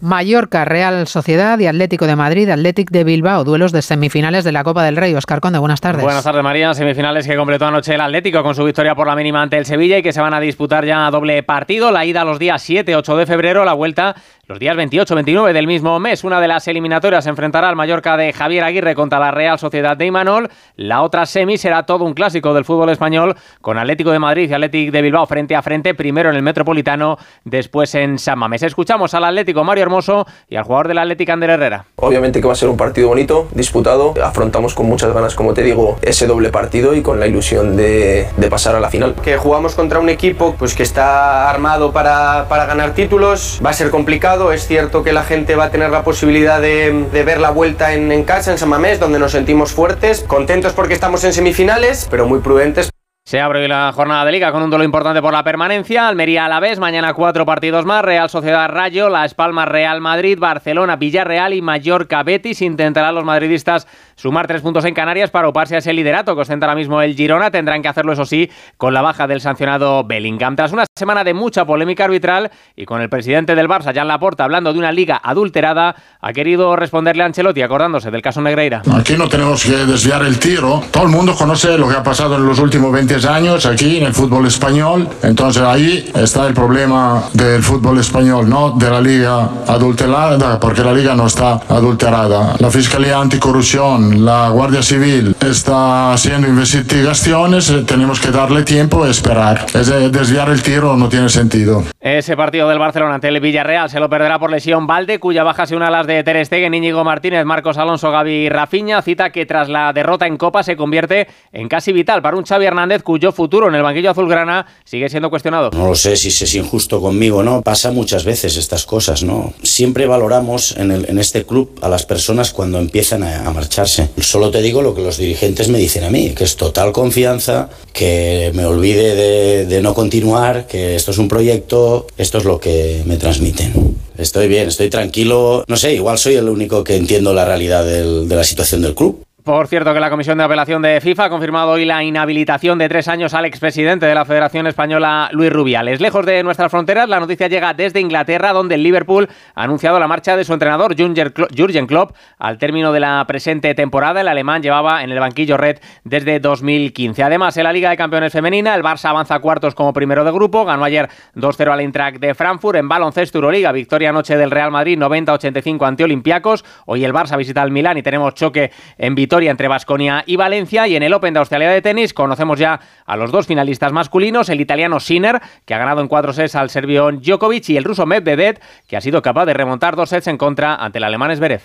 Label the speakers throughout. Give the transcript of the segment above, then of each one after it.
Speaker 1: Mallorca, Real Sociedad y Atlético de Madrid, Atlético de Bilbao, duelos de semifinales de la Copa del Rey. Oscar Conde, buenas tardes.
Speaker 2: Buenas tardes, María. Semifinales que completó anoche el Atlético con su victoria por la mínima ante el Sevilla y que se van a disputar ya a doble partido. La ida los días 7, 8 de febrero, la vuelta los días 28, 29 del mismo mes. Una de las eliminatorias se enfrentará al Mallorca de Javier Aguirre contra la Real Sociedad de Imanol. La otra semi será todo un clásico del fútbol español con Atlético de Madrid y Atlético de Bilbao frente a frente, primero en el Metropolitano, después en San Mamés. Escuchamos al Atlético Mario Hermoso y al jugador del Atlético Ander Herrera.
Speaker 3: Obviamente que va a ser un partido bonito, disputado. Afrontamos con muchas ganas, como te digo, ese doble partido y con la ilusión de, de pasar a la final.
Speaker 4: Que jugamos contra un equipo pues, que está armado para, para ganar títulos. Va a ser complicado es cierto que la gente va a tener la posibilidad de, ver la vuelta en, en casa, en San Mamés, donde nos sentimos fuertes, contentos porque estamos en semifinales, pero muy prudentes.
Speaker 2: Se abre hoy la jornada de liga con un duelo importante por la permanencia. Almería a la vez, mañana cuatro partidos más. Real Sociedad Rayo, Las Palmas Real Madrid, Barcelona Villarreal y Mallorca Betis. Intentarán los madridistas sumar tres puntos en Canarias para oparse a ese liderato que ostenta ahora mismo el Girona. Tendrán que hacerlo, eso sí, con la baja del sancionado Bellingham. Tras una semana de mucha polémica arbitral y con el presidente del Barça, Jan Laporta, hablando de una liga adulterada, ha querido responderle a Ancelotti acordándose del caso Negreira.
Speaker 5: Aquí no tenemos que desviar el tiro. Todo el mundo conoce lo que ha pasado en los últimos 20 años aquí en el fútbol español. Entonces ahí está el problema del fútbol español, no de la liga adulterada, porque la liga no está adulterada. La Fiscalía Anticorrupción, la Guardia Civil está haciendo investigaciones, tenemos que darle tiempo y esperar. Es desviar el tiro no tiene sentido.
Speaker 2: Ese partido del Barcelona ante el Villarreal se lo perderá por lesión Valde, cuya baja se une a las de Ter Stegen, Íñigo Martínez, Marcos Alonso, Gaby y Rafinha. Cita que tras la derrota en Copa se convierte en casi vital para un Xavi Hernández cuyo futuro en el banquillo azulgrana sigue siendo cuestionado.
Speaker 6: No lo sé si es injusto conmigo, ¿no? Pasa muchas veces estas cosas, ¿no? Siempre valoramos en, el, en este club a las personas cuando empiezan a, a marcharse. Solo te digo lo que los dirigentes me dicen a mí, que es total confianza, que me olvide de, no continuar, que esto es un proyecto, esto es lo que me transmiten. Estoy bien, estoy tranquilo. No sé, igual soy el único que entiendo la realidad de la situación del club.
Speaker 2: Por cierto, que la Comisión de Apelación de FIFA ha confirmado hoy la inhabilitación de tres años al expresidente de la Federación Española, Luis Rubiales. Lejos de nuestras fronteras, la noticia llega desde Inglaterra, donde el Liverpool ha anunciado la marcha de su entrenador, Jurgen Klopp, al término de la presente temporada. El alemán llevaba en el banquillo red desde 2015. Además, en la Liga de Campeones Femenina, el Barça avanza a cuartos como primero de grupo. Ganó ayer 2-0 al Eintracht de Frankfurt. En baloncesto Euroliga, victoria anoche del Real Madrid, 90-85 ante Olympiacos. Hoy el Barça visita al Milán y tenemos choque en Vitoria entre Basconia y Valencia. Y en el Open de Australia de tenis conocemos ya a los dos finalistas masculinos, el italiano Sinner, que ha ganado en cuatro sets al serbio Djokovic, y el ruso Medvedev, que ha sido capaz de remontar dos sets en contra ante el alemán Zverev.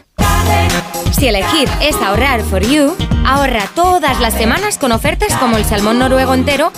Speaker 7: Si elegir es ahorrar for you, ahorra todas las semanas con ofertas como el salmón noruego entero